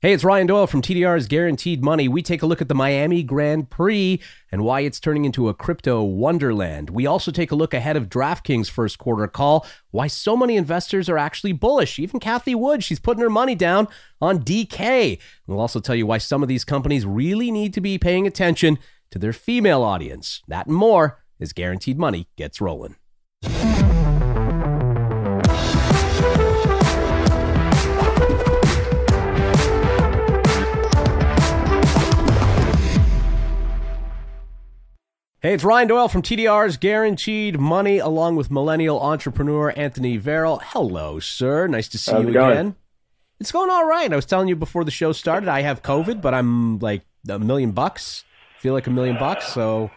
Hey, it's Ryan Doyle from TDR's Guaranteed Money. We take a look at the Miami Grand Prix and why it's turning into a crypto wonderland. We also take a look ahead of DraftKings' first quarter call, why so many investors are actually bullish. Even Cathie Wood, she's putting her money down on DK. We'll also tell you why some of these companies really need to be paying attention to their female audience. That and more as Guaranteed Money gets rolling. Hey, it's Ryan Doyle from TDR's Guaranteed Money, along with millennial entrepreneur Anthony Varrell. Hello, sir. Nice to see How's you it again. It's going all right. I was telling you before the show started, I have COVID, but I'm like a million bucks. Feel like a million bucks. So,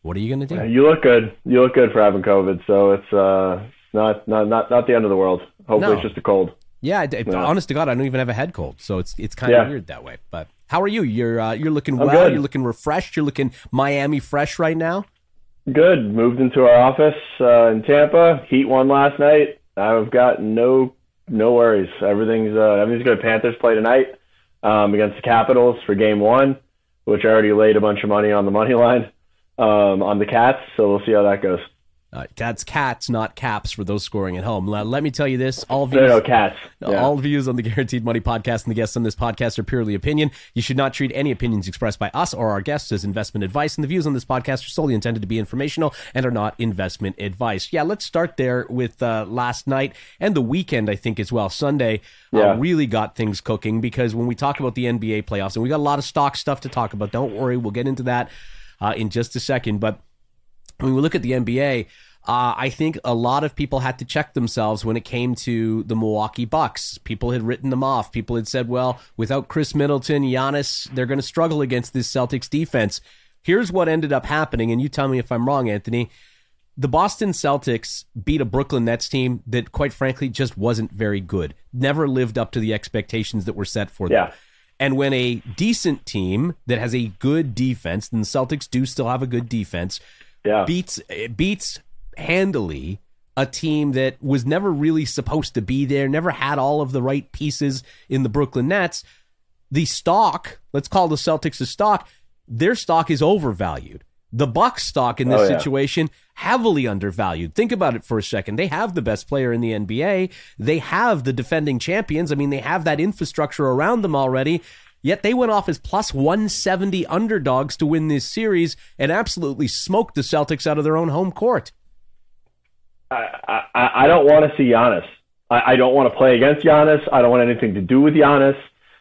what are you going to do? You look good. You look good for having COVID, so it's uh not not not not the end of the world. Hopefully, No. it's just a cold. Yeah, I- I- Yeah. honest to God, I don't even have a head cold, so it's it's kind of Yeah. weird that way. But how are you? You're uh, you're looking I'm well. good. You're looking refreshed. You're looking Miami fresh right now. Good. Moved into our office uh, in Tampa. Heat won last night. I've got no no worries. Everything's uh, everything's good. Panthers play tonight um, against the Capitals for Game One, which I already laid a bunch of money on the money line um, on the Cats. So we'll see how that goes. Uh, that's cats, not caps, for those scoring at home. Let, let me tell you this: all views, no, Cats. Yeah. all views on the Guaranteed Money podcast and the guests on this podcast are purely opinion. You should not treat any opinions expressed by us or our guests as investment advice, and the views on this podcast are solely intended to be informational and are not investment advice. Yeah, let's start there with uh, last night and the weekend. I think as well. Sunday uh, Yeah. really got things cooking because when we talk about the NBA playoffs, and we got a lot of stock stuff to talk about. Don't worry, we'll get into that uh, in just a second, but when we look at the NBA, uh, I think a lot of people had to check themselves when it came to the Milwaukee Bucks. People had written them off. People had said, well, without Khris Middleton, Giannis, they're going to struggle against this Celtics defense. Here's what ended up happening, and you tell me if I'm wrong, Anthony. The Boston Celtics beat a Brooklyn Nets team that, quite frankly, just wasn't very good. Never lived up to the expectations that were set for them. Yeah. And when a decent team that has a good defense, and the Celtics do still have a good defense, Yeah. beats eh, beats handily a team that was never really supposed to be there, never had all of the right pieces in the Brooklyn Nets. The stock, let's call the Celtics a stock, their stock is overvalued. The Bucks stock in this Oh, yeah. situation heavily undervalued. Think about it for a second. They have the best player in the NBA. They have the defending champions. I mean, they have that infrastructure around them already. Yet they went off as plus 170 underdogs to win this series and absolutely smoked the Celtics out of their own home court. I, I, I don't want to see Giannis. I, I don't want to play against Giannis. I don't want anything to do with Giannis.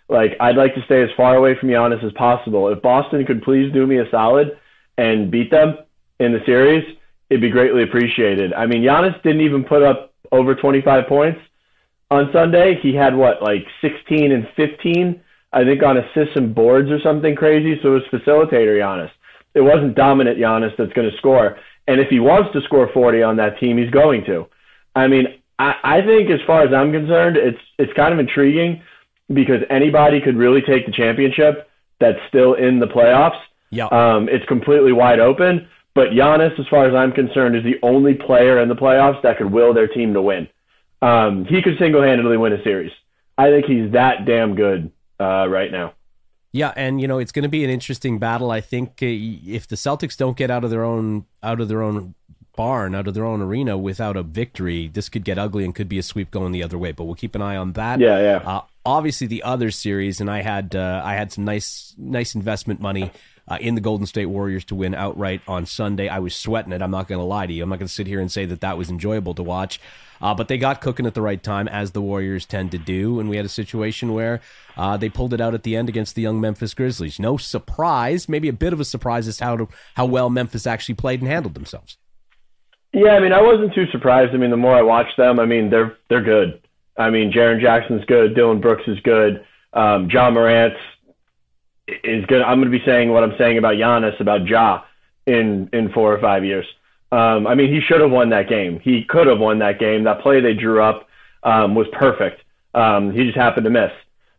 Like I'd like to stay as far away from Giannis as possible. If Boston could please do me a solid and beat them in the series, it'd be greatly appreciated. I mean, Giannis didn't even put up over 25 points on Sunday. He had what, like 16 and 15, I think, on assists and boards or something crazy. So it was facilitator Giannis. It wasn't dominant Giannis that's going to score. And if he wants to score 40 on that team, he's going to. I mean, I, I think as far as I'm concerned, it's it's kind of intriguing because anybody could really take the championship that's still in the playoffs. Yeah. Um, it's completely wide open. But Giannis, as far as I'm concerned, is the only player in the playoffs that could will their team to win. Um, he could single-handedly win a series. I think he's that damn good uh, right now. Yeah, and you know it's going to be an interesting battle. I think uh, if the Celtics don't get out of their own out of their own barn, out of their own arena without a victory, this could get ugly and could be a sweep going the other way. But we'll keep an eye on that. Yeah, yeah. Uh, obviously, the other series, and I had uh, I had some nice nice investment money. Uh, in the Golden State Warriors to win outright on Sunday. I was sweating it. I'm not going to lie to you. I'm not going to sit here and say that that was enjoyable to watch. Uh, but they got cooking at the right time, as the Warriors tend to do. And we had a situation where uh, they pulled it out at the end against the young Memphis Grizzlies. No surprise, maybe a bit of a surprise as how, to, how well Memphis actually played and handled themselves. Yeah, I mean, I wasn't too surprised. I mean, the more I watch them, I mean, they're they're good. I mean, Jaren Jackson's good, Dillon Brooks is good, um, Ja Morant is good. I'm going to be saying what I'm saying about Giannis about Ja in in four or five years. Um, I mean, he should have won that game. He could have won that game. That play they drew up um, was perfect. Um, he just happened to miss.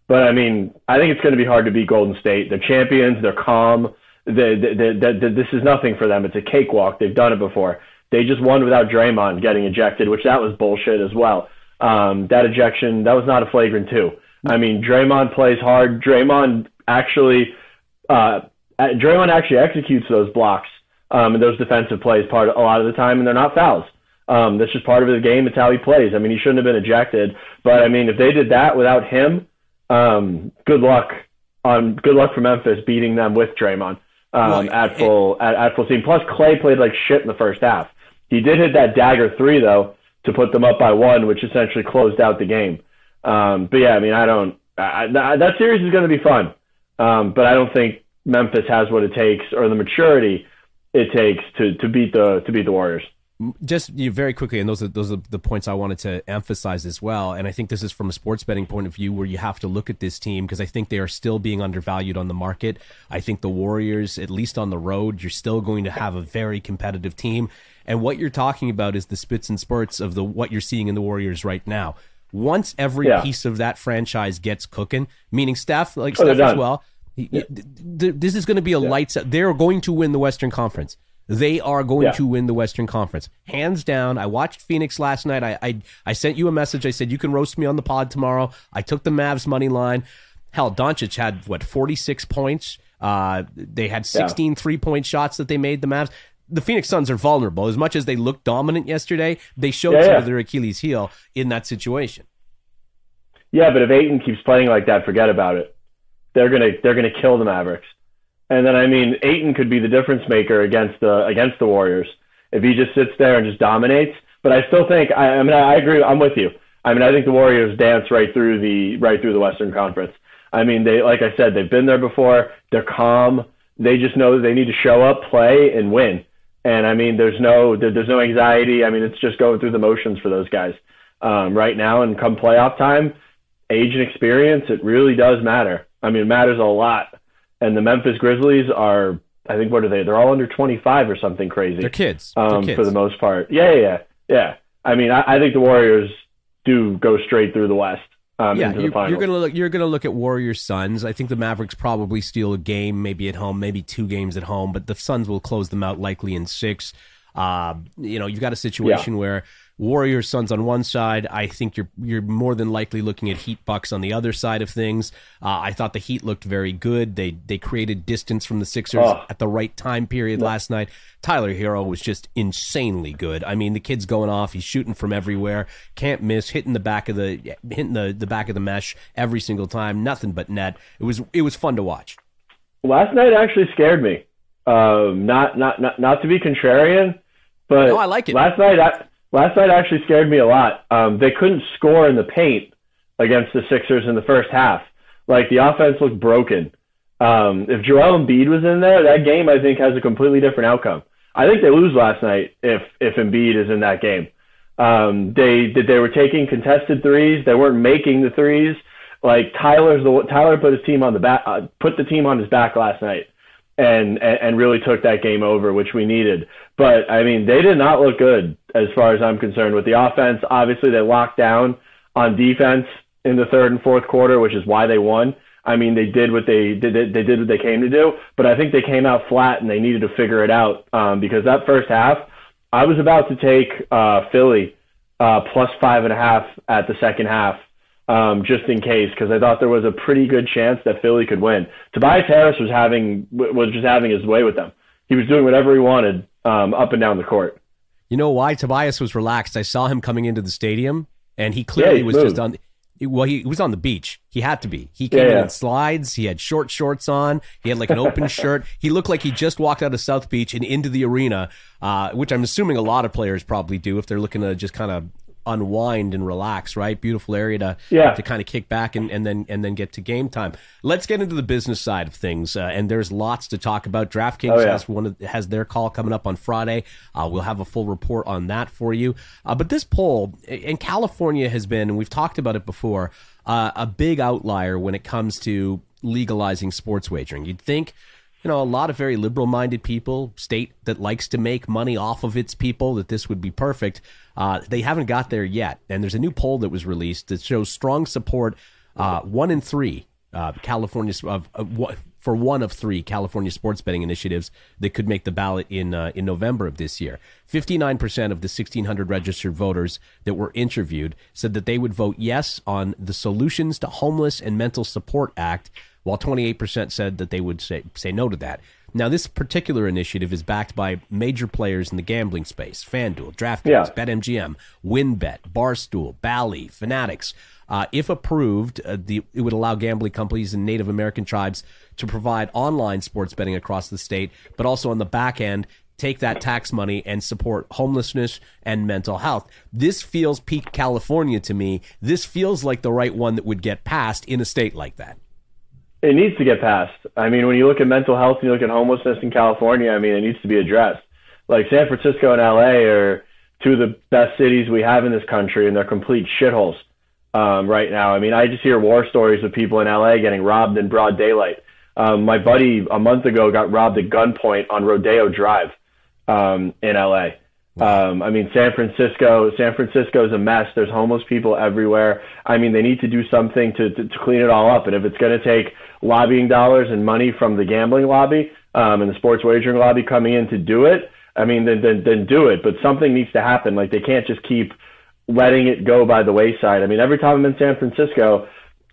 But I mean, I think it's going to be hard to beat Golden State. They're champions. They're calm. They, they, they, they, this is nothing for them. It's a cakewalk. They've done it before. They just won without Draymond getting ejected, which that was bullshit as well. Um, that ejection, that was not a flagrant two. I mean, Draymond plays hard. Draymond actually, uh, Draymond actually executes those blocks um, and those defensive plays part a lot of the time, and they're not fouls. Um, that's just part of his game. It's how he plays. I mean, he shouldn't have been ejected, but I mean, if they did that without him, um, good luck on good luck for Memphis beating them with Draymond um, well, at full it, at, at full steam. Plus, Clay played like shit in the first half. He did hit that dagger three though to put them up by one, which essentially closed out the game. Um, but yeah, I mean, I don't. I, I, that series is going to be fun, um, but I don't think Memphis has what it takes or the maturity it takes to to beat the to beat the Warriors just you very quickly, and those are those are the points I wanted to emphasize as well. And I think this is from a sports betting point of view where you have to look at this team because I think they are still being undervalued on the market. I think the Warriors, at least on the road, you're still going to have a very competitive team. And what you're talking about is the spits and spurts of the what you're seeing in the Warriors right now. Once every yeah. piece of that franchise gets cooking, meaning Steph, like oh, Steph as well, yeah. this is going to be a yeah. lights. They're going to win the Western Conference. They are going to win the Western Conference. Hands down. I watched Phoenix last night. I, I, I sent you a message. I said, you can roast me on the pod tomorrow. I took the Mavs money line. Hell, Doncic had, what, 46 points? Uh, they had 16 yeah. three point shots that they made, the Mavs. The Phoenix Suns are vulnerable. As much as they looked dominant yesterday, they showed yeah, some of their Achilles heel in that situation. Yeah, but if Ayton keeps playing like that, forget about it. They're gonna they're gonna kill the Mavericks. And then I mean, Ayton could be the difference maker against the against the Warriors if he just sits there and just dominates. But I still think I, I mean I agree. I'm with you. I mean I think the Warriors dance right through the right through the Western Conference. I mean they like I said they've been there before. They're calm. They just know that they need to show up, play, and win. And I mean there's no there, there's no anxiety. I mean it's just going through the motions for those guys um, right now. And come playoff time, age and experience it really does matter. I mean it matters a lot and the Memphis Grizzlies are I think what are they? They're all under 25 or something crazy. They're kids. Um, They're kids. for the most part. Yeah, yeah, yeah. yeah. I mean, I, I think the Warriors do go straight through the West. Um, yeah, you're, you're gonna look. You're gonna look at Warriors Suns. I think the Mavericks probably steal a game, maybe at home, maybe two games at home, but the Suns will close them out likely in six. Uh, you know, you've got a situation yeah. where Warriors Suns on one side. I think you're you're more than likely looking at Heat Bucks on the other side of things. Uh, I thought the Heat looked very good. They they created distance from the Sixers oh. at the right time period last night. Tyler Herro was just insanely good. I mean, the kid's going off. He's shooting from everywhere. Can't miss. Hitting the back of the hitting the, the back of the mesh every single time. Nothing but net. It was it was fun to watch. Last night actually scared me. Um, not not not not to be contrarian, but no, I like it. Last night I last night actually scared me a lot. Um, they couldn't score in the paint against the Sixers in the first half. Like the offense looked broken. Um, if Joel Embiid was in there, that game I think has a completely different outcome. I think they lose last night if if Embiid is in that game. Um, they they were taking contested threes. They weren't making the threes. Like Tyler's the Tyler put his team on the back, uh, put the team on his back last night, and, and really took that game over, which we needed. But I mean, they did not look good as far as I'm concerned with the offense. Obviously, they locked down on defense in the third and fourth quarter, which is why they won. I mean, they did what they did. They did what they came to do, but I think they came out flat and they needed to figure it out um, because that first half, I was about to take uh, Philly uh, plus five and a half at the second half, um, just in case, because I thought there was a pretty good chance that Philly could win. Tobias Harris was having was just having his way with them. He was doing whatever he wanted um, up and down the court. You know why Tobias was relaxed? I saw him coming into the stadium, and he clearly yeah, was moved. just on. Well, he was on the beach. He had to be. He came yeah, in, in slides. He had short shorts on. He had like an open shirt. He looked like he just walked out of South Beach and into the arena, uh, which I'm assuming a lot of players probably do if they're looking to just kind of unwind and relax, right? Beautiful area to yeah. to kind of kick back and, and then and then get to game time. Let's get into the business side of things, uh, and there's lots to talk about. DraftKings oh, yeah. has one of, has their call coming up on Friday. Uh, we'll have a full report on that for you. Uh, but this poll in California has been, and we've talked about it before, uh, a big outlier when it comes to legalizing sports wagering. You'd think you know, a lot of very liberal minded people, state that likes to make money off of its people, that this would be perfect. Uh, they haven't got there yet. And there's a new poll that was released that shows strong support, uh, one in three. Uh, California of, for one of three California sports betting initiatives that could make the ballot in uh, in November of this year. Fifty nine percent of the sixteen hundred registered voters that were interviewed said that they would vote yes on the Solutions to Homeless and Mental Support Act, while twenty eight percent said that they would say say no to that. Now, this particular initiative is backed by major players in the gambling space FanDuel, DraftKings, yeah. BetMGM, WynnBET, Barstool, Bally, Fanatics. Uh, if approved, uh, the, it would allow gambling companies and Native American tribes to provide online sports betting across the state, but also on the back end, take that tax money and support homelessness and mental health. This feels peak California to me. This feels like the right one that would get passed in a state like that. It needs to get passed. I mean, when you look at mental health and you look at homelessness in California, I mean, it needs to be addressed. Like San Francisco and LA are two of the best cities we have in this country, and they're complete shitholes um, right now. I mean, I just hear war stories of people in LA getting robbed in broad daylight. Um, my buddy a month ago got robbed at gunpoint on Rodeo Drive um, in LA. Um, I mean, San Francisco, San Francisco is a mess. There's homeless people everywhere. I mean, they need to do something to, to, to clean it all up. And if it's going to take lobbying dollars and money from the gambling lobby um, and the sports wagering lobby coming in to do it, I mean, then, then, then do it. But something needs to happen. Like they can't just keep letting it go by the wayside. I mean, every time I'm in San Francisco,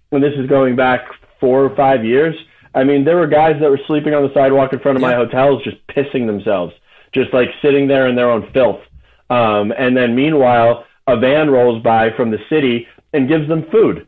when this is going back four or five years, I mean, there were guys that were sleeping on the sidewalk in front of yeah. my hotels just pissing themselves just like sitting there in their own filth. Um, and then meanwhile, a van rolls by from the city and gives them food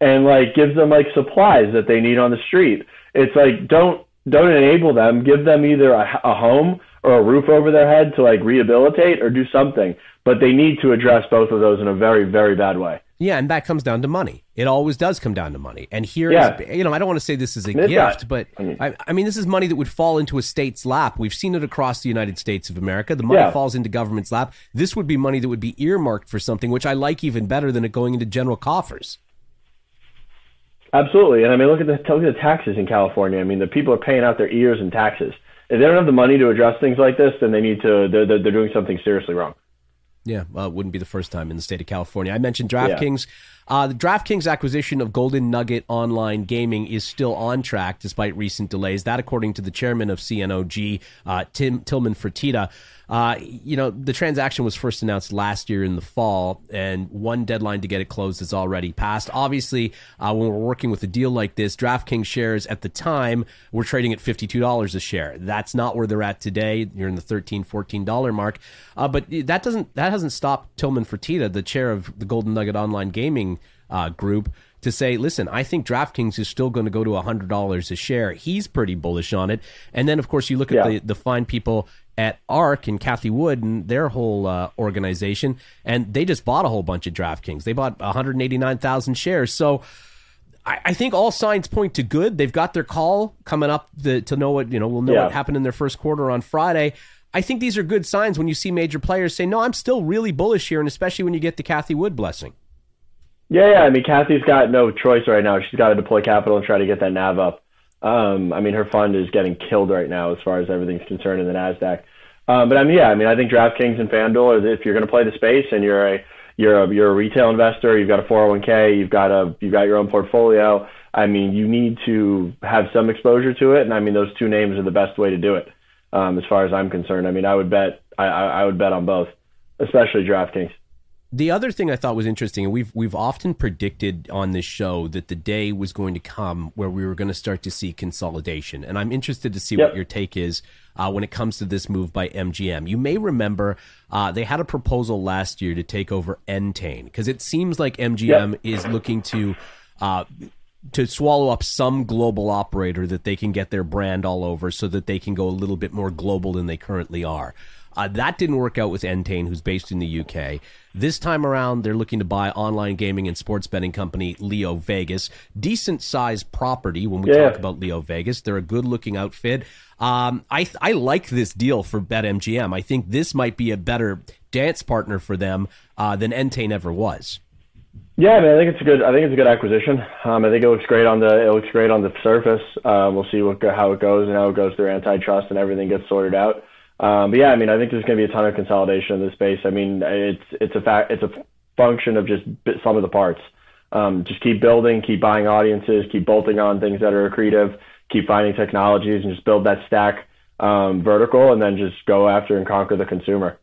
and like gives them like supplies that they need on the street. It's like don't don't enable them. Give them either a, a home or a roof over their head to like rehabilitate or do something. But they need to address both of those in a very very bad way. Yeah, and that comes down to money. It always does come down to money. And here, yeah. is, you know, I don't want to say this is a gift, but I mean, I, I, mean, this is money that would fall into a state's lap. We've seen it across the United States of America. The money yeah. falls into government's lap. This would be money that would be earmarked for something, which I like even better than it going into general coffers. Absolutely, and I mean, look at the look at the taxes in California. I mean, the people are paying out their ears in taxes. If they don't have the money to address things like this, then they need to. They're, they're, they're doing something seriously wrong. Yeah, well, it wouldn't be the first time in the state of California. I mentioned DraftKings. Yeah. Uh, the DraftKings acquisition of Golden Nugget Online Gaming is still on track despite recent delays. That, according to the chairman of GNOG, uh, Tim Tilman Fertitta. Uh, you know, the transaction was first announced last year in the fall, and one deadline to get it closed is already passed. Obviously, uh, when we're working with a deal like this, DraftKings shares at the time were trading at $52 a share. That's not where they're at today. You're in the $13, $14 mark. Uh, but that doesn't that hasn't stopped Tilman Fertitta, the chair of the Golden Nugget Online Gaming uh, group, to say, listen, I think DraftKings is still going to go to $100 a share. He's pretty bullish on it. And then, of course, you look at the, the fine people at ARK and Cathie Wood and their whole uh, organization, and they just bought a whole bunch of DraftKings. They bought 189,000 shares. So I, I, think all signs point to good. They've got their call coming up the, to know what you know. We'll know yeah. what happened in their first quarter on Friday. I think these are good signs when you see major players say, "No, I'm still really bullish here," and especially when you get the Cathie Wood blessing. Yeah, yeah. I mean, Cathie's got no choice right now. She's got to deploy capital and try to get that NAV up. Um, I mean, her fund is getting killed right now as far as everything's concerned in the Nasdaq. Um, but I mean, yeah, I mean, I think DraftKings and FanDuel, if you're going to play the space and you're a you're a you're a retail investor, you've got a 401k, you've got a you've got your own portfolio. I mean, you need to have some exposure to it, and I mean, those two names are the best way to do it, um, as far as I'm concerned. I mean, I would bet I, I would bet on both, especially DraftKings. The other thing I thought was interesting, and we've we've often predicted on this show that the day was going to come where we were going to start to see consolidation, and I'm interested to see yep. what your take is uh, when it comes to this move by MGM. You may remember uh, they had a proposal last year to take over Entain because it seems like MGM yep. is looking to. Uh, to swallow up some global operator that they can get their brand all over so that they can go a little bit more global than they currently are. Uh, that didn't work out with Entain, who's based in the UK. This time around, they're looking to buy online gaming and sports betting company Leo Vegas. Decent sized property when we yeah. talk about Leo Vegas. They're a good looking outfit. Um, I I like this deal for BetMGM. I think this might be a better dance partner for them uh, than Entain ever was. Yeah, I mean, I think it's a good. I think it's a good acquisition. Um, I think it looks great on the. It looks great on the surface. Uh, we'll see what how it goes and how it goes through antitrust and everything gets sorted out. Um, but yeah, I mean, I think there's going to be a ton of consolidation in this space. I mean, it's it's a fact, it's a function of just some of the parts. Um, just keep building, keep buying audiences, keep bolting on things that are accretive, keep finding technologies, and just build that stack um, vertical, and then just go after and conquer the consumer.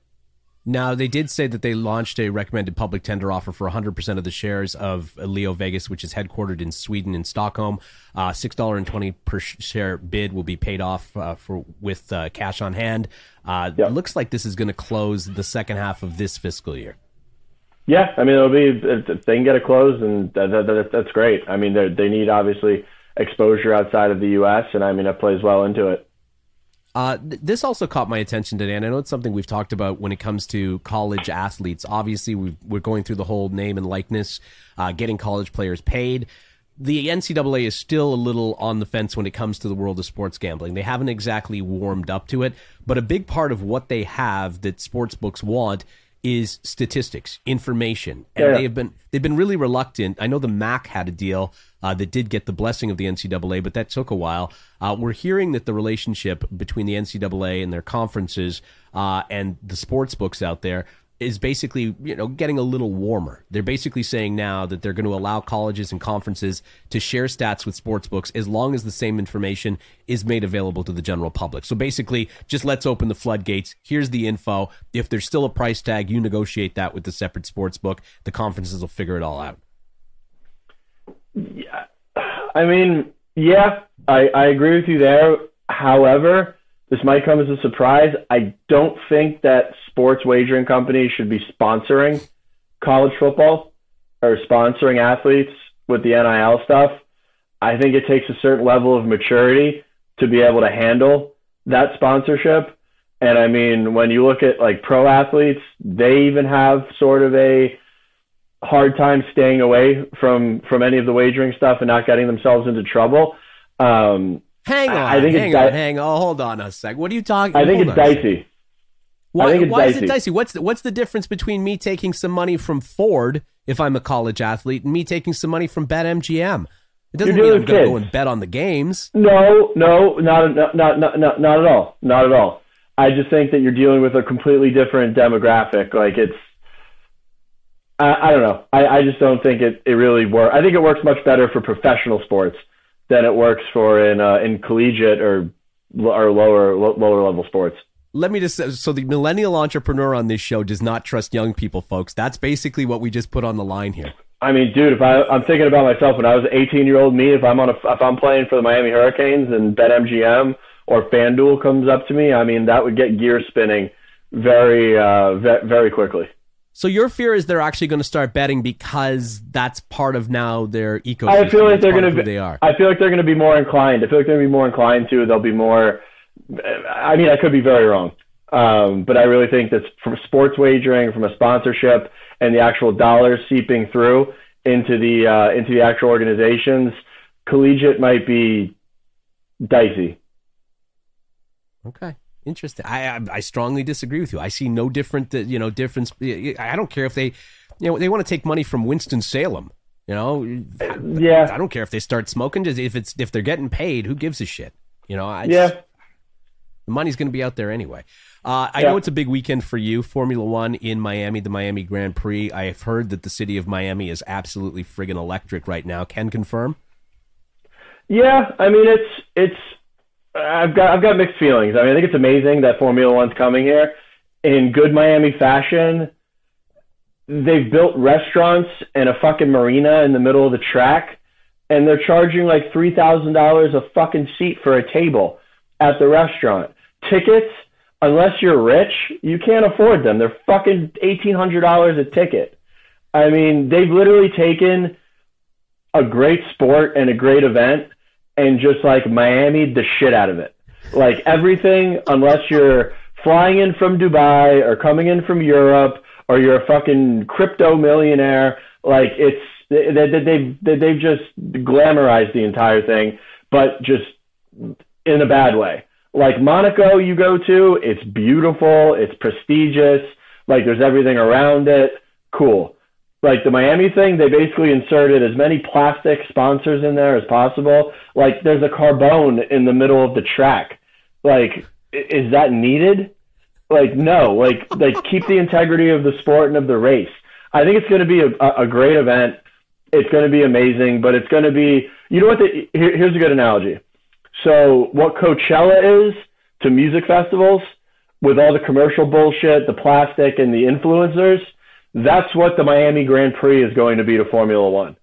Now, they did say that they launched a recommended public tender offer for 100% of the shares of Leo Vegas, which is headquartered in Sweden in Stockholm. Uh, $6.20 per share bid will be paid off uh, for with uh, cash on hand. Uh, yep. Looks like this is going to close the second half of this fiscal year. Yeah, I mean, it'll be if they can get it closed, and that, that, that's great. I mean, they need obviously exposure outside of the U.S., and I mean, it plays well into it. Uh, th- this also caught my attention today, and I know it's something we've talked about when it comes to college athletes. Obviously, we are going through the whole name and likeness, uh, getting college players paid. The NCAA is still a little on the fence when it comes to the world of sports gambling. They haven't exactly warmed up to it, but a big part of what they have that sports books want is statistics, information, and yeah. they have been they've been really reluctant. I know the MAC had a deal uh, that did get the blessing of the NCAA, but that took a while. Uh, we're hearing that the relationship between the NCAA and their conferences uh, and the sports books out there is basically you know getting a little warmer. They're basically saying now that they're going to allow colleges and conferences to share stats with sports books as long as the same information is made available to the general public. So basically, just let's open the floodgates. Here's the info. If there's still a price tag, you negotiate that with the separate sports book. The conferences will figure it all out. Yeah, I mean, yeah, I, I agree with you there. However, this might come as a surprise. I don't think that sports wagering companies should be sponsoring college football or sponsoring athletes with the NIL stuff. I think it takes a certain level of maturity to be able to handle that sponsorship. And I mean, when you look at like pro athletes, they even have sort of a hard time staying away from from any of the wagering stuff and not getting themselves into trouble. Um, Hang on, I think hang it's on, di- hang on. Hold on a sec. What are you talking? About? I think it's dicey. Why, it's why dicey. is it dicey? What's the, what's the difference between me taking some money from Ford if I'm a college athlete and me taking some money from BetMGM? It doesn't mean I'm going to go and bet on the games. No, no, not, not, not, not, not at all. Not at all. I just think that you're dealing with a completely different demographic. Like it's, I, I don't know. I, I just don't think it, it really works. I think it works much better for professional sports than it works for in uh, in collegiate or or lower lower level sports. Let me just so the millennial entrepreneur on this show does not trust young people, folks. That's basically what we just put on the line here. I mean, dude, if I I'm thinking about myself when I was 18 year old me, if I'm on a if I'm playing for the Miami Hurricanes and BetMGM or FanDuel comes up to me, I mean that would get gears spinning very uh, very quickly. So your fear is they're actually going to start betting because that's part of now their ecosystem. I feel like they're going to be. They are. I feel like they're going to be more inclined. I feel like they're going to be more inclined to. They'll be more. I mean, I could be very wrong, um, but I really think that from sports wagering, from a sponsorship, and the actual dollars seeping through into the uh, into the actual organizations, collegiate might be dicey. Okay. Interesting. I, I, I strongly disagree with you. I see no different you know difference. I don't care if they you know they want to take money from Winston Salem. You know, yeah. I don't care if they start smoking. Just if it's if they're getting paid, who gives a shit? You know, I yeah. Just, the money's going to be out there anyway. Uh, I yeah. know it's a big weekend for you, Formula One in Miami, the Miami Grand Prix. I have heard that the city of Miami is absolutely friggin' electric right now. Can confirm? Yeah, I mean it's it's I've got I've got mixed feelings. I mean, I think it's amazing that Formula One's coming here in good Miami fashion. They've built restaurants and a fucking marina in the middle of the track, and they're charging like three thousand dollars a fucking seat for a table at the restaurant. Tickets, unless you're rich, you can't afford them. They're fucking eighteen hundred dollars a ticket. I mean, they've literally taken a great sport and a great event and just like Miami the shit out of it. Like everything, unless you're flying in from Dubai or coming in from Europe or you're a fucking crypto millionaire, like it's they, they, they've they, they've just glamorized the entire thing, but just in a bad way. Like Monaco, you go to, it's beautiful, it's prestigious, like there's everything around it, cool like the Miami thing, they basically inserted as many plastic sponsors in there as possible. Like there's a carbone in the middle of the track. Like, is that needed? Like, no. Like, like keep the integrity of the sport and of the race. I think it's going to be a, a great event. It's going to be amazing, but it's going to be, you know what? The, here, here's a good analogy. So, what Coachella is to music festivals, with all the commercial bullshit, the plastic, and the influencers, that's what the Miami Grand Prix is going to be to Formula One.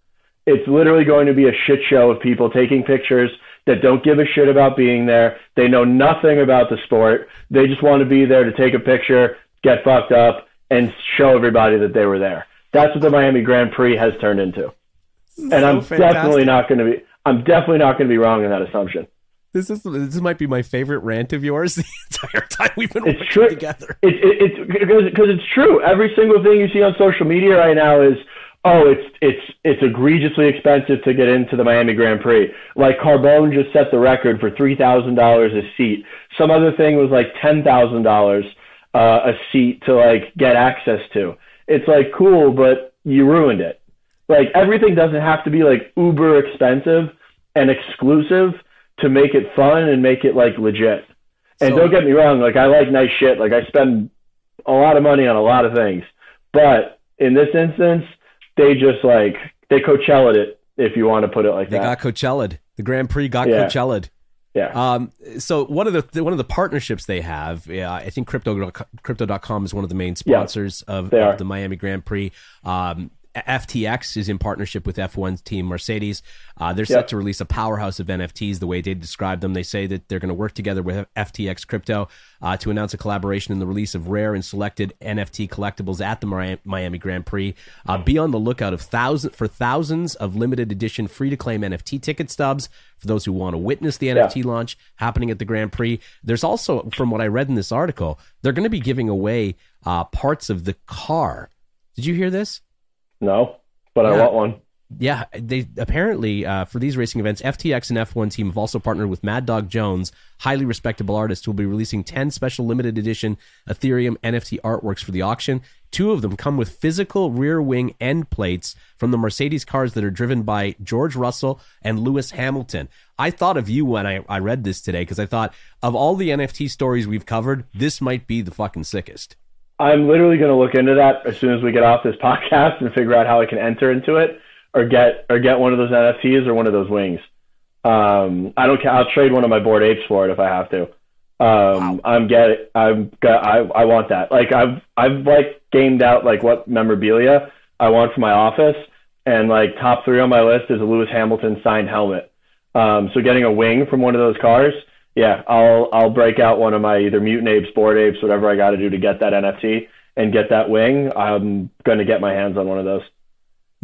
It's literally going to be a shit show of people taking pictures that don't give a shit about being there. They know nothing about the sport. They just want to be there to take a picture, get fucked up, and show everybody that they were there. That's what the Miami Grand Prix has turned into. And so I'm fantastic. definitely not going to be. I'm definitely not going to be wrong in that assumption. This is this might be my favorite rant of yours the entire time we've been it's working true. together. It, it, it's because because it's true. Every single thing you see on social media right now is oh it's it's it's egregiously expensive to get into the Miami Grand Prix. Like Carbone just set the record for three thousand dollars a seat. Some other thing was like ten thousand uh, dollars a seat to like get access to. It's like cool, but you ruined it. Like everything doesn't have to be like uber expensive and exclusive to make it fun and make it like legit. And so, don't get me wrong, like I like nice shit. Like I spend a lot of money on a lot of things, but in this instance, they just like they Coachella'd it, if you want to put it like they that. They got Coachella'd. The Grand Prix got yeah. Coachella'd. Yeah. Um, so one of the one of the partnerships they have, yeah, I think crypto crypto.com is one of the main sponsors yeah, of, of the Miami Grand Prix. Um, FTX is in partnership with F1's team Mercedes. Uh, they're set to release a powerhouse of NFTs the way they describe them. They say that they're going to work together with FTX Crypto uh, to announce a collaboration in the release of rare and selected NFT collectibles at the Miami Grand Prix. Uh, be on the lookout of thousand for thousands of limited edition free to claim NFT ticket stubs for those who want to witness the NFT yeah. launch happening at the Grand Prix. There's also, from what I read in this article, they're going to be giving away uh, parts of the car. Did you hear this? No, but yeah. I want one. Yeah, they apparently uh, for these racing events, FTX and F1 team have also partnered with Mad Dog Jones, highly respectable artist, who will be releasing ten special limited edition Ethereum NFT artworks for the auction. Two of them come with physical rear wing end plates from the Mercedes cars that are driven by George Russell and Lewis Hamilton. I thought of you when I, I read this today because I thought of all the NFT stories we've covered, this might be the fucking sickest. I'm literally going to look into that as soon as we get off this podcast and figure out how I can enter into it or get or get one of those NFTs or one of those wings. Um, I don't care. I'll trade one of my bored Apes for it if I have to. Um, wow. I'm get I'm got I I want that. Like I've I've like gamed out like what memorabilia I want for my office, and like top three on my list is a Lewis Hamilton signed helmet. Um, so getting a wing from one of those cars yeah, I'll I'll break out one of my either mutant apes, bored apes, whatever I got to do to get that NFT and get that wing. I'm going to get my hands on one of those.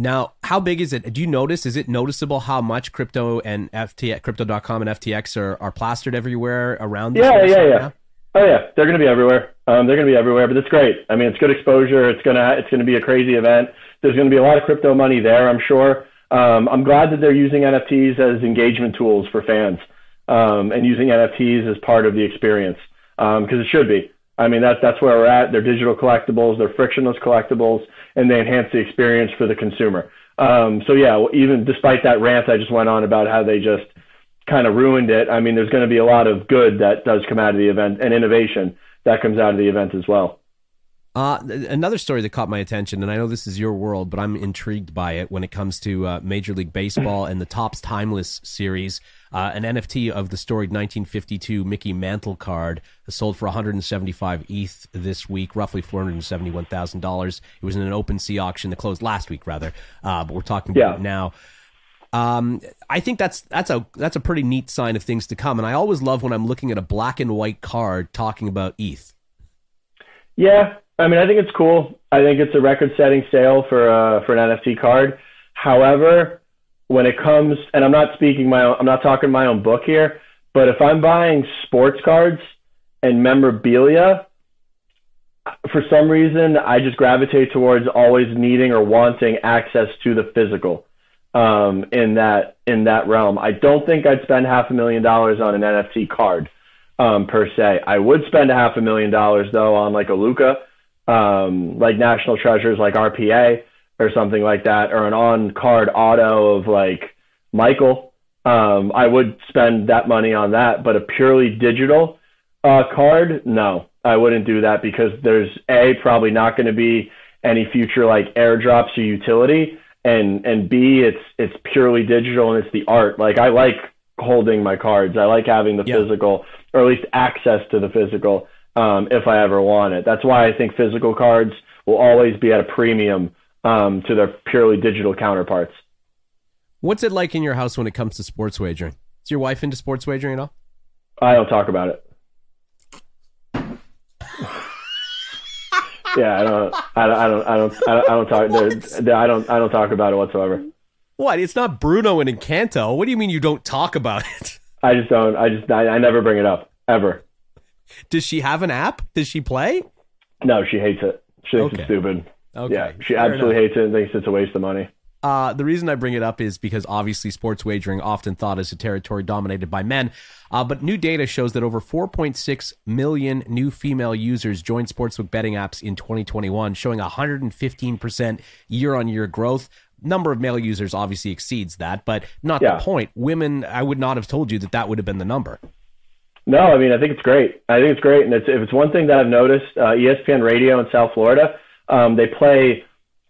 Now, how big is it? Do you notice? Is it noticeable how much crypto and FT, crypto.com and FTX are, are plastered everywhere around? Yeah, yeah, yeah. Now? Oh yeah, they're going to be everywhere. Um, they're going to be everywhere, but it's great. I mean, it's good exposure. It's gonna it's going to be a crazy event. There's going to be a lot of crypto money there, I'm sure. Um, I'm glad that they're using NFTs as engagement tools for fans um, and using NFTs as part of the experience because um, it should be. I mean, that, that's where we're at. They're digital collectibles, they're frictionless collectibles, and they enhance the experience for the consumer. Um, so, yeah, even despite that rant I just went on about how they just kind of ruined it, I mean, there's going to be a lot of good that does come out of the event and innovation that comes out of the event as well. Uh, another story that caught my attention, and I know this is your world, but I'm intrigued by it when it comes to uh, Major League Baseball and the Topps Timeless series. Uh, an NFT of the storied 1952 Mickey Mantle card sold for 175 ETH this week, roughly $471,000. It was in an OpenSea auction that closed last week, rather, uh, but we're talking about yeah. it now. Um, I think that's that's a that's a pretty neat sign of things to come, and I always love when I'm looking at a black and white card talking about ETH. Yeah, I mean, I think it's cool. I think it's a record-setting sale for uh, for an NFT card. However, when it comes, and I'm not speaking my, own, I'm not talking my own book here, but if I'm buying sports cards and memorabilia, for some reason, I just gravitate towards always needing or wanting access to the physical um, in that in that realm. I don't think I'd spend half a million dollars on an NFT card um, per se. I would spend a half a million dollars though on like a Luka um, like National Treasures, like RPA or something like that, or an on-card auto of like Michael. Um, I would spend that money on that, but a purely digital uh, card, no, I wouldn't do that because there's a probably not going to be any future like airdrops or utility, and and B, it's it's purely digital and it's the art. Like I like holding my cards. I like having the Yeah. physical, or at least access to the physical, um, if I ever want it. That's why I think physical cards will always be at a premium um, to their purely digital counterparts. What's it like in your house when it comes to sports wagering? Is your wife into sports wagering at all? I don't talk about it. yeah, I don't, I don't, I don't, I don't, I don't, talk. there- there- I don't, I don't talk about it whatsoever. What? It's not Bruno and Encanto. What do you mean you don't talk about it? I just don't. I just, I, I never bring it up ever. Does she have an app? Does she play? No, she hates it. She thinks Okay. it's stupid. Okay. yeah, she fair absolutely enough. hates it and thinks it's a waste of money. Uh, the reason I bring it up is because obviously sports wagering often thought as a territory dominated by men. Uh, but new data shows that over 4.6 million new female users joined sportsbook betting apps in 2021, showing 115% year on year growth. Number of male users obviously exceeds that, but not Yeah. the point. Women, I would not have told you that that would have been the number. No, I mean I think it's great. I think it's great, and it's if it's one thing that I've noticed, uh, ESPN Radio in South Florida, um, they play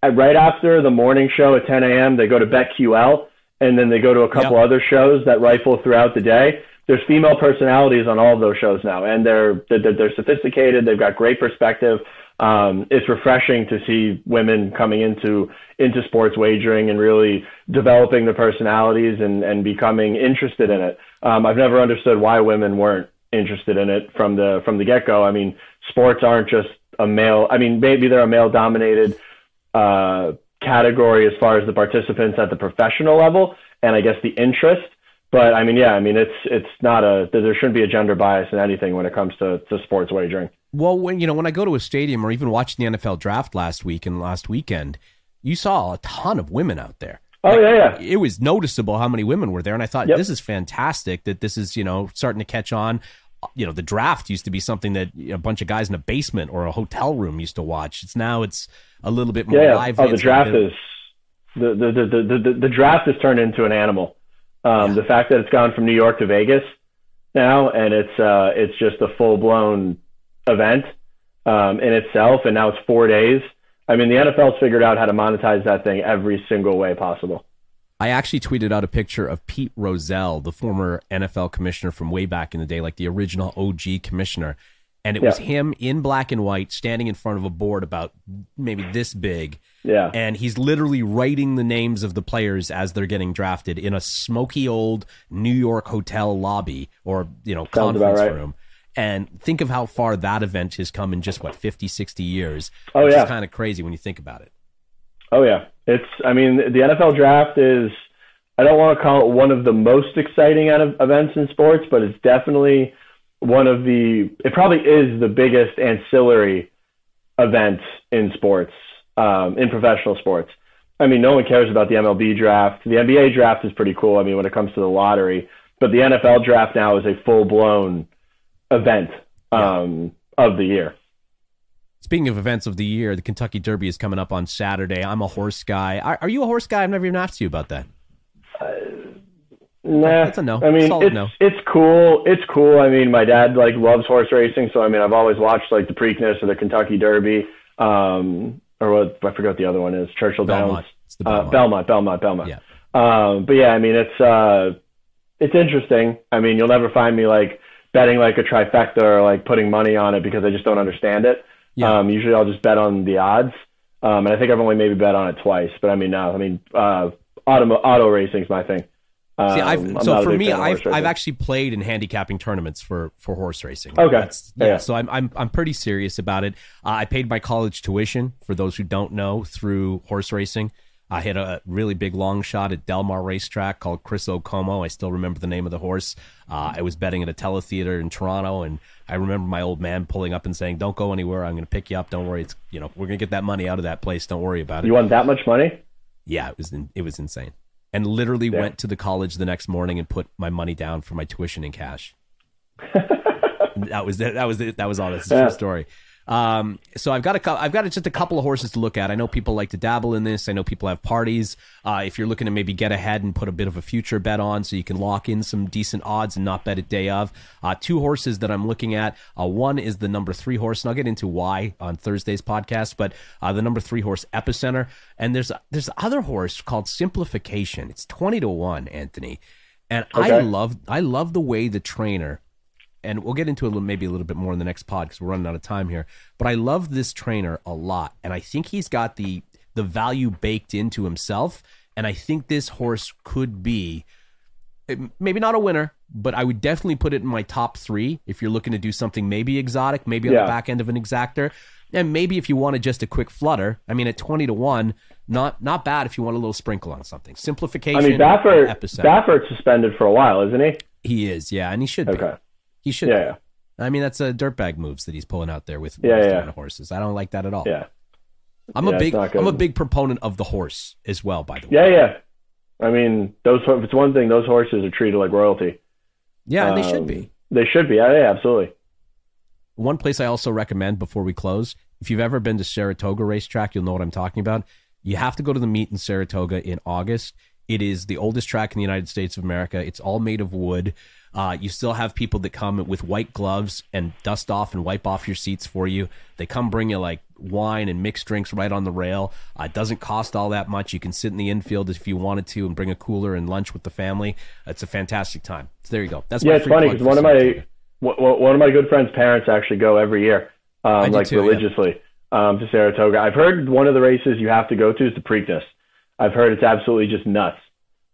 at, right after the morning show at 10 a.m. They go to BetQL, and then they go to a couple Yeah. other shows that rifle throughout the day. There's female personalities on all of those shows now, and they're they're, they're sophisticated. They've got great perspective. Um, it's refreshing to see women coming into into sports wagering and really developing their personalities and, and becoming interested in it. Um, I've never understood why women weren't interested in it from the from the get go. I mean, sports aren't just a male. I mean, maybe they're a male dominated uh, category as far as the participants at the professional level, and I guess the interest. But I mean, yeah, I mean, it's it's not a there shouldn't be a gender bias in anything when it comes to, to sports wagering. Well, when you know when I go to a stadium or even watching the NFL draft last week and last weekend, you saw a ton of women out there. Oh yeah, yeah. It was noticeable how many women were there, and I thought Yep. this is fantastic that this is you know starting to catch on. You know, the draft used to be something that a bunch of guys in a basement or a hotel room used to watch. It's now it's a little bit more Yeah, yeah. live. Oh, the draft bit- is the the, the, the, the the draft has turned into an animal. Um, The fact that it's gone from New York to Vegas now, and it's uh, it's just a full blown event um, in itself, and now it's four days. I mean, the NFL's figured out how to monetize that thing every single way possible. I actually tweeted out a picture of Pete Rozelle, the former NFL commissioner from way back in the day, like the original OG commissioner. And it was him in black and white standing in front of a board about maybe this big. Yeah. And he's literally writing the names of the players as they're getting drafted in a smoky old New York hotel lobby or, you know, Sounds conference right. room. And think of how far that event has come in just, what, 50, 60 years. Oh, yeah. kind of crazy when you think about it. Oh yeah, it's. I mean, the NFL draft is. I don't want to call it one of the most exciting events in sports, but it's definitely one of the. It probably is the biggest ancillary event in sports, um, in professional sports. I mean, no one cares about the MLB draft. The NBA draft is pretty cool. I mean, when it comes to the lottery, but the NFL draft now is a full blown event um, of the year. Speaking of events of the year, the Kentucky Derby is coming up on Saturday. I'm a horse guy. Are, are you a horse guy? I've never even asked you about that. Nah, That's a no. I mean, Solid it's no. it's cool. It's cool. I mean, my dad like loves horse racing, so I mean, I've always watched like the Preakness or the Kentucky Derby, um, or what I forgot the other one is Churchill Belmont. Downs, It's the uh, Belmont. Belmont, Belmont, Belmont. Yeah. Um, but yeah, I mean, it's uh, it's interesting. I mean, you'll never find me like betting like a trifecta or like putting money on it because I just don't understand it. Yeah. Um, usually I'll just bet on the odds. Um, and I think I've only maybe bet on it twice, but I mean, no, I mean, uh, auto auto racing's my thing. Um, See, I've, so for me, fan of horse I've, I've actually played in handicapping tournaments for, for horse racing. Okay. That's- yeah, Yeah. So I'm, I'm, I'm pretty serious about it. Uh, I paid my college tuition, for those who don't know, through horse racing. I hit a really big long shot at Del Mar Racetrack called Chris Okomo. I still remember the name of the horse. Uh, I was betting at a teletheater in Toronto, and I remember my old man pulling up and saying, "Don't go anywhere. I'm going to pick you up. Don't worry. It's you know we're going to get that money out of that place. Don't worry about it." You won that much money? Yeah, it was in, it was insane. And literally Yeah. went to the college the next morning and put my money down for my tuition in cash. that was it. That was. That was all. That's a Yeah. true story. Um, so I've got a I've got just a couple of horses to look at. I know people like to dabble in this. I know people have parties. Uh, if you're looking to maybe get ahead and put a bit of a future bet on, so you can lock in some decent odds and not bet a day of. Uh, two horses that I'm looking at. Uh, one is the number three horse, and I'll get into why on Thursday's podcast. But uh, the number three horse, Epicenter, and there's there's other horse called Simplification. It's twenty to one, Anthony, and I love I love the way the trainer and we'll get into it maybe a little bit more in the next pod because we're running out of time here. But I love this trainer a lot, and I think he's got the the value baked into himself. And I think this horse could be eh, maybe not a winner, but I would definitely put it in my top three if you're looking to do something maybe exotic, maybe on Yeah. the back end of an exacta, and maybe if you wanted just a quick flutter. I mean, at twenty to one, not not bad if you want a little sprinkle on something. Simplification. I mean, Baffert. Baffert's suspended for a while, isn't he? he is, yeah, and he should be. He should. Yeah, I mean, that's a dirtbag moves that he's pulling out there with, Yeah, yeah. horses. I don't like that at all. Yeah. I'm Yeah, a big. I'm a big proponent of the horse as well. By the way, Yeah, yeah. I mean, those if it's one thing, those horses are treated like royalty. yeah, and they should Um, be. They should be. Yeah, yeah, absolutely. One place I also recommend before we close, if you've ever been to Saratoga racetrack, you'll know what I'm talking about. You have to go to the meet in Saratoga in August. It is the oldest track in the United States of America. It's all made of wood. Uh, you still have people that come with white gloves and dust off and wipe off your seats for you. They come bring you like wine and mixed drinks right on the rail. Uh, it doesn't cost all that much. You can sit in the infield if you wanted to and bring a cooler and lunch with the family. It's a fantastic time. So there you go. That's my Yeah, it's funny because one of my one of my good friends' parents actually go every year, um, like too, yeah. religiously, um, to Saratoga. I've heard one of the races you have to go to is the Preakness. I've heard it's absolutely just nuts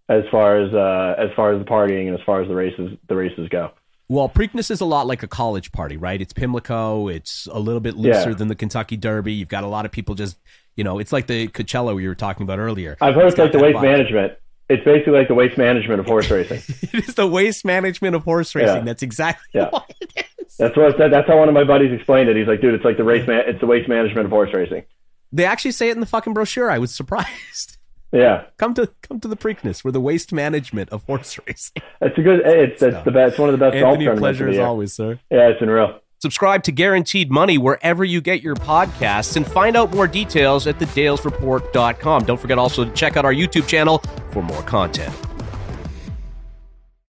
as far as uh, as far as the partying and as far as the races the races go. Well, Preakness is a lot like a college party, right? It's Pimlico. It's a little bit looser Yeah. than the Kentucky Derby. You've got a lot of people just, you know, it's like the Coachella we were talking about earlier. I've heard it's, like the waste vibe. management. It's basically like the waste management of horse racing. it is the waste management of horse racing. Yeah. That's exactly Yeah. what it is. That's what that, that's how one of my buddies explained it. He's like, dude, it's like the race man. It's the waste management of horse racing. They actually say it in the fucking brochure. I was surprised. Yeah, come to come to the Preakness. We're the waste management of horse racing. it's a good. It's the best. It's one of the best golf Anthony, tournaments pleasure as always, sir. Yeah, it's unreal. Subscribe to Guaranteed Money wherever you get your podcasts and find out more details at thedalesreport.com. Don't forget also to check out our YouTube channel for more content.